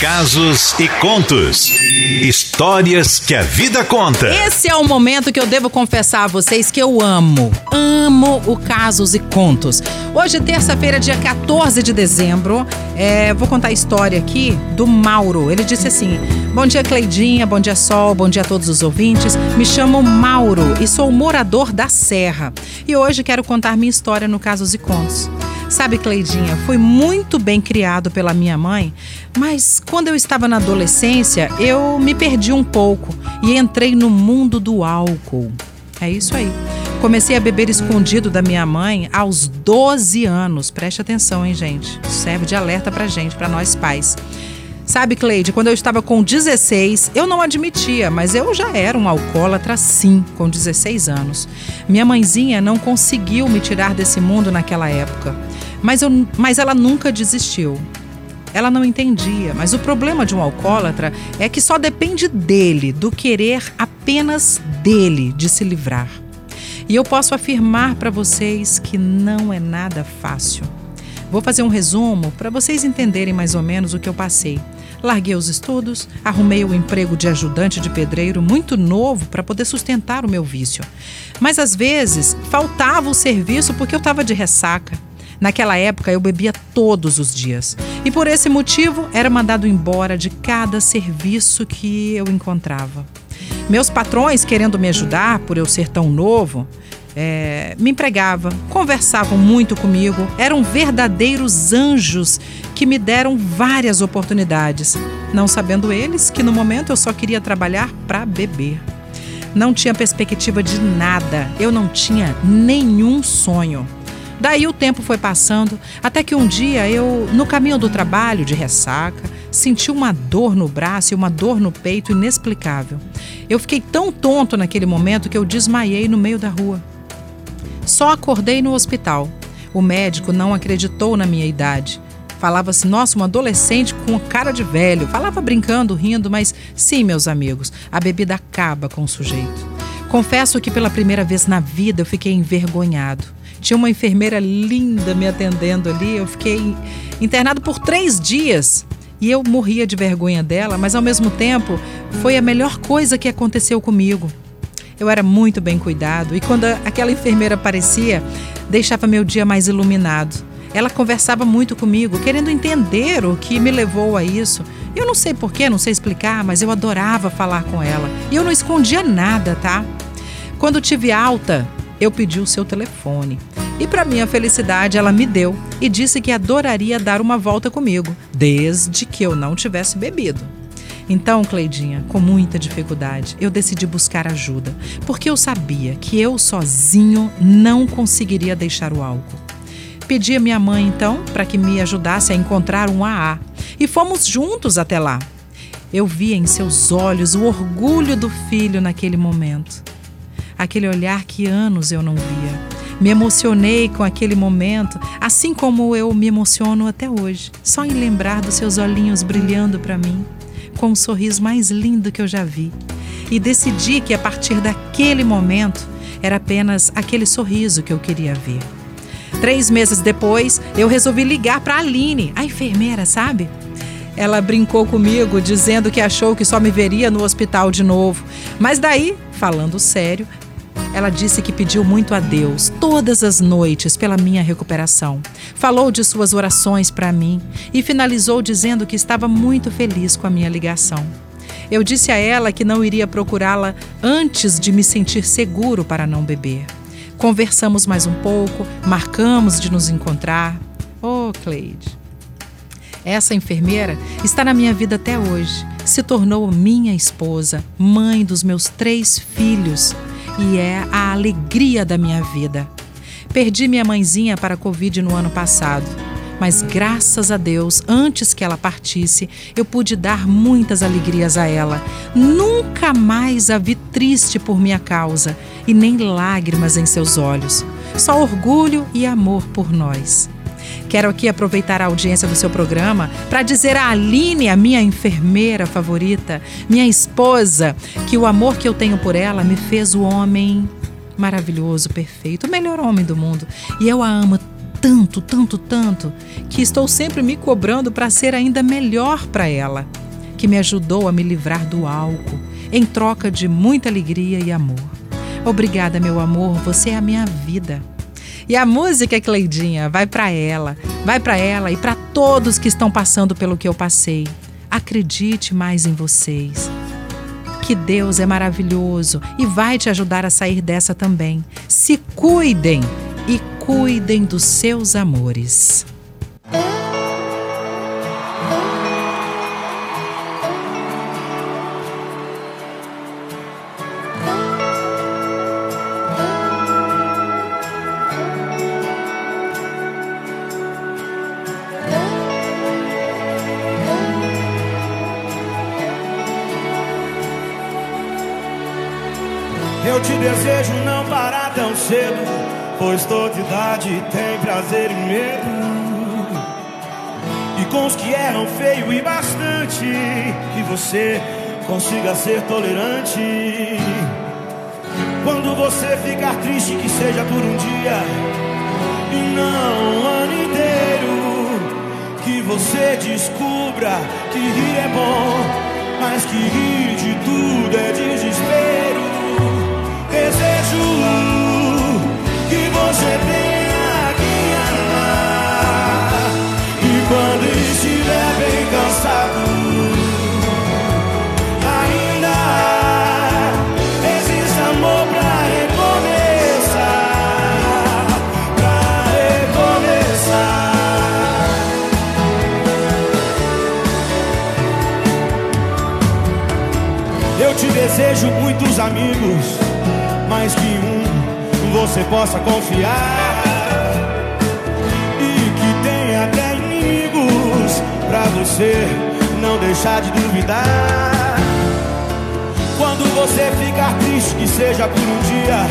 Casos e contos. Histórias que a vida conta. Esse é o momento que eu devo confessar a vocês que eu amo. Amo o Casos e Contos. Hoje, terça-feira, dia 14 de dezembro, é, vou contar a história aqui do Mauro. Ele disse assim: Bom dia, Cleidinha, bom dia, Sol, bom dia a todos os ouvintes. Me chamo Mauro e sou morador da Serra. E hoje quero contar minha história no Casos e Contos. Sabe, Cleidinha, fui muito bem criado pela minha mãe, mas quando eu estava na adolescência, eu me perdi um pouco e entrei no mundo do álcool. É isso aí. Comecei a beber escondido da minha mãe aos 12 anos. Preste atenção, hein, gente? Serve de alerta pra gente, pra nós pais. Sabe, Cleide, quando eu estava com 16, eu não admitia, mas eu já era um alcoólatra sim, com 16 anos. Minha mãezinha não conseguiu me tirar desse mundo naquela época, mas, eu, mas ela nunca desistiu. Ela não entendia, mas o problema de um alcoólatra é que só depende dele, do querer apenas dele de se livrar. E eu posso afirmar para vocês que não é nada fácil. Vou fazer um resumo para vocês entenderem mais ou menos o que eu passei. Larguei os estudos, arrumei o um emprego de ajudante de pedreiro muito novo para poder sustentar o meu vício. Mas às vezes faltava o serviço porque eu estava de ressaca. Naquela época eu bebia todos os dias e por esse motivo era mandado embora de cada serviço que eu encontrava. Meus patrões, querendo me ajudar por eu ser tão novo, é, me empregavam, conversavam muito comigo, eram verdadeiros anjos que me deram várias oportunidades, não sabendo eles que no momento eu só queria trabalhar para beber. Não tinha perspectiva de nada, eu não tinha nenhum sonho. Daí o tempo foi passando, até que um dia eu, no caminho do trabalho, de ressaca, senti uma dor no braço e uma dor no peito inexplicável. Eu fiquei tão tonto naquele momento que eu desmaiei no meio da rua. Só acordei no hospital. O médico não acreditou na minha idade. Falava assim, nossa, um adolescente com cara de velho. Falava brincando, rindo, mas sim, meus amigos, a bebida acaba com o sujeito. Confesso que pela primeira vez na vida eu fiquei envergonhado. Tinha uma enfermeira linda me atendendo ali. Eu fiquei internado por três dias. E eu morria de vergonha dela, mas ao mesmo tempo foi a melhor coisa que aconteceu comigo. Eu era muito bem cuidado e quando aquela enfermeira aparecia, deixava meu dia mais iluminado. Ela conversava muito comigo, querendo entender o que me levou a isso. Eu não sei porquê, não sei explicar, mas eu adorava falar com ela. E eu não escondia nada, tá? Quando tive alta, eu pedi o seu telefone. E para minha felicidade, ela me deu e disse que adoraria dar uma volta comigo, desde que eu não tivesse bebido. Então, Cleidinha, com muita dificuldade, eu decidi buscar ajuda, porque eu sabia que eu sozinho não conseguiria deixar o álcool. Pedi a minha mãe, então, para que me ajudasse a encontrar um AA, e fomos juntos até lá. Eu via em seus olhos o orgulho do filho naquele momento. Aquele olhar que anos eu não via. Me emocionei com aquele momento, assim como eu me emociono até hoje, só em lembrar dos seus olhinhos brilhando para mim com o sorriso mais lindo que eu já vi. E decidi que a partir daquele momento era apenas aquele sorriso que eu queria ver. Três meses depois, eu resolvi ligar para a Aline, a enfermeira, sabe? Ela brincou comigo, dizendo que achou que só me veria no hospital de novo. Mas daí, falando sério, ela disse que pediu muito a Deus todas as noites pela minha recuperação. Falou de suas orações para mim e finalizou dizendo que estava muito feliz com a minha ligação. Eu disse a ela que não iria procurá-la antes de me sentir seguro para não beber. Conversamos mais um pouco, marcamos de nos encontrar. Oh, Cleide. Essa enfermeira está na minha vida até hoje. Se tornou minha esposa, mãe dos meus três filhos e é a alegria da minha vida. Perdi minha mãezinha para a Covid no ano passado, mas graças a Deus, antes que ela partisse, eu pude dar muitas alegrias a ela. Nunca mais a vi triste por minha causa e nem lágrimas em seus olhos, só orgulho e amor por nós. Quero aqui aproveitar a audiência do seu programa para dizer a Aline, a minha enfermeira favorita, minha esposa, que o amor que eu tenho por ela me fez o homem maravilhoso, perfeito, o melhor homem do mundo. E eu a amo tanto, tanto, tanto, que estou sempre me cobrando para ser ainda melhor para ela, que me ajudou a me livrar do álcool, em troca de muita alegria e amor. Obrigada, meu amor, você é a minha vida. E a música, Cleidinha, vai para ela, vai para ela e para todos que estão passando pelo que eu passei. Acredite mais em vocês. Que Deus é maravilhoso e vai te ajudar a sair dessa também. Se cuidem e cuidem dos seus amores. Te desejo não parar tão cedo, pois toda idade tem prazer e medo. E com os que erram feio e bastante, que você consiga ser tolerante. Quando você ficar triste, que seja por um dia e não um ano inteiro. Que você descubra que rir é bom, mas que rir de tudo é desespero. Desejo que você tenha que amar. E quando estiver bem cansado, ainda existe amor pra recomeçar. Pra recomeçar. Eu te desejo muitos amigos, mais que um você possa confiar. E que tenha até inimigos pra você não deixar de duvidar. Quando você ficar triste, que seja por um dia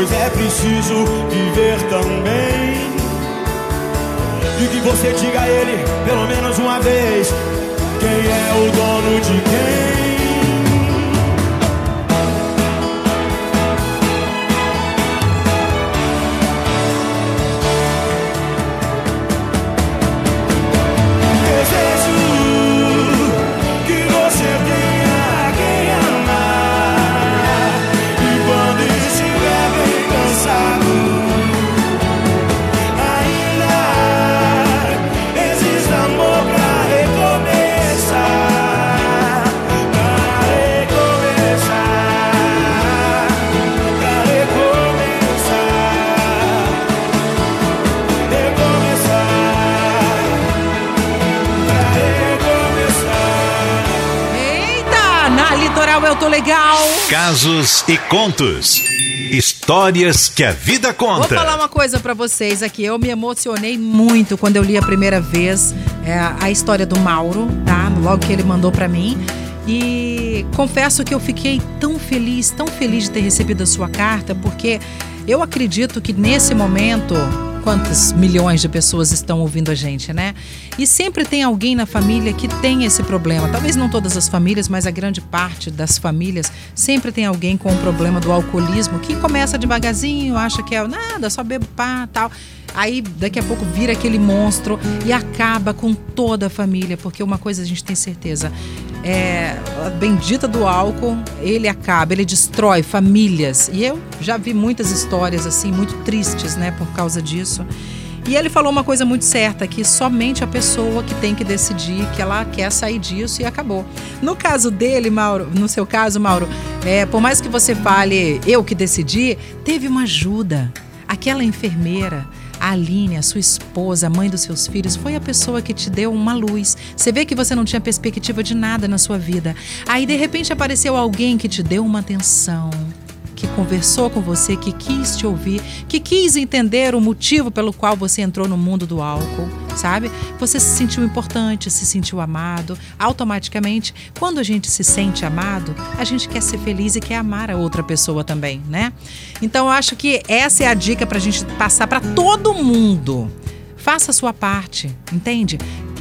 pois é preciso viver também. E que você diga a ele, pelo menos uma vez, quem é o dono de quem. Legal. Casos e contos. Histórias que a vida Vou conta. falar uma coisa pra vocês aqui. Eu me emocionei muito quando eu li a primeira vez é, a história do Mauro, tá? Logo que ele mandou pra mim. E confesso que eu fiquei tão feliz, tão feliz de ter recebido a sua carta, porque eu acredito que nesse momento, quantas milhões de pessoas estão ouvindo a gente, né? E sempre tem alguém na família que tem esse problema. Talvez não todas as famílias, mas a grande parte das famílias sempre tem alguém com o problema do alcoolismo que começa devagarzinho, acha que é nada, só bebo pá, tal. Aí daqui a pouco vira aquele monstro e acaba com toda a família, porque uma coisa a gente tem certeza, é a bendita do álcool, ele acaba, ele destrói famílias. E eu já vi muitas histórias assim muito tristes, né, por causa disso. E ele falou uma coisa muito certa, que somente a pessoa que tem que decidir que ela quer sair disso e acabou. No caso dele, Mauro, no seu caso, Mauro, é, por mais que você fale eu que decidi, teve uma ajuda. Aquela enfermeira A Aline, a sua esposa, a mãe dos seus filhos, foi a pessoa que te deu uma luz. Você vê que você não tinha perspectiva de nada na sua vida. Aí, de repente, apareceu alguém que te deu uma atenção que conversou com você, que quis te ouvir, que quis entender o motivo pelo qual você entrou no mundo do álcool, sabe? Você se sentiu importante, se sentiu amado. Automaticamente, quando a gente se sente amado, a gente quer ser feliz e quer amar a outra pessoa também, né? Então, eu acho que essa é a dica para a gente passar para todo mundo. Faça a sua parte, entende?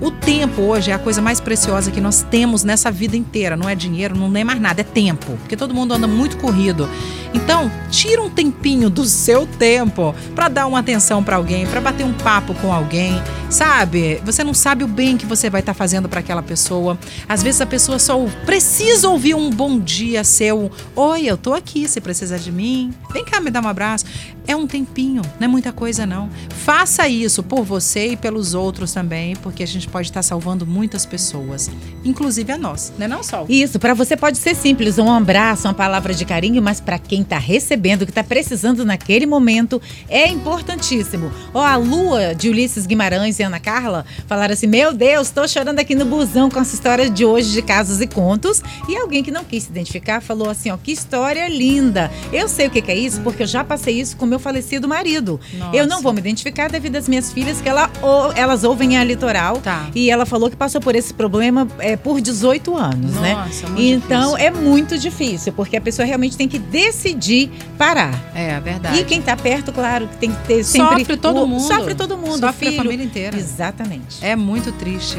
O tempo hoje é a coisa mais preciosa que nós temos nessa vida inteira. Não é dinheiro, não é mais nada, é tempo. Porque todo mundo anda muito corrido. Então, tira um tempinho do seu tempo para dar uma atenção para alguém, para bater um papo com alguém, sabe? Você não sabe o bem que você vai estar tá fazendo para aquela pessoa. Às vezes a pessoa só precisa ouvir um bom dia seu. Oi, eu tô aqui, você precisa de mim? Vem cá me dar um abraço. É um tempinho, não é muita coisa não. Faça isso por você e pelos outros também, porque a gente pode estar salvando muitas pessoas, inclusive a nós, né, não só? Isso, para você pode ser simples, um abraço, uma palavra de carinho, mas para quem está recebendo, que está precisando naquele momento, é importantíssimo. Ó, a Lua de Ulisses Guimarães e Ana Carla falaram assim: "Meu Deus, estou chorando aqui no busão com essa história de hoje de casos e contos". E alguém que não quis se identificar falou assim: "Ó, que história linda. Eu sei o que, que é isso porque eu já passei isso com meu falecido marido. Nossa. Eu não vou me identificar devido às minhas filhas que ela, ou, elas ouvem a litoral. Tá. E ela falou que passou por esse problema é, por 18 anos, Nossa, né? Muito então difícil. é muito difícil, porque a pessoa realmente tem que decidir parar. É, verdade. E quem está perto, claro, tem que ter sempre. Sofre todo o, mundo. Sofre todo mundo. Sofre filho. a família inteira. Exatamente. É muito triste.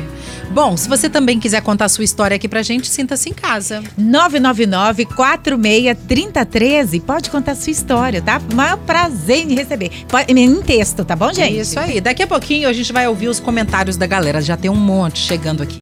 Bom, se você também quiser contar a sua história aqui pra gente, sinta-se em casa. 999 46 3013 Pode contar a sua história, tá? Maior prazer em receber. Em texto, tá bom, gente? Isso aí. Daqui a pouquinho a gente vai ouvir os comentários da galera. Já tem um monte chegando aqui.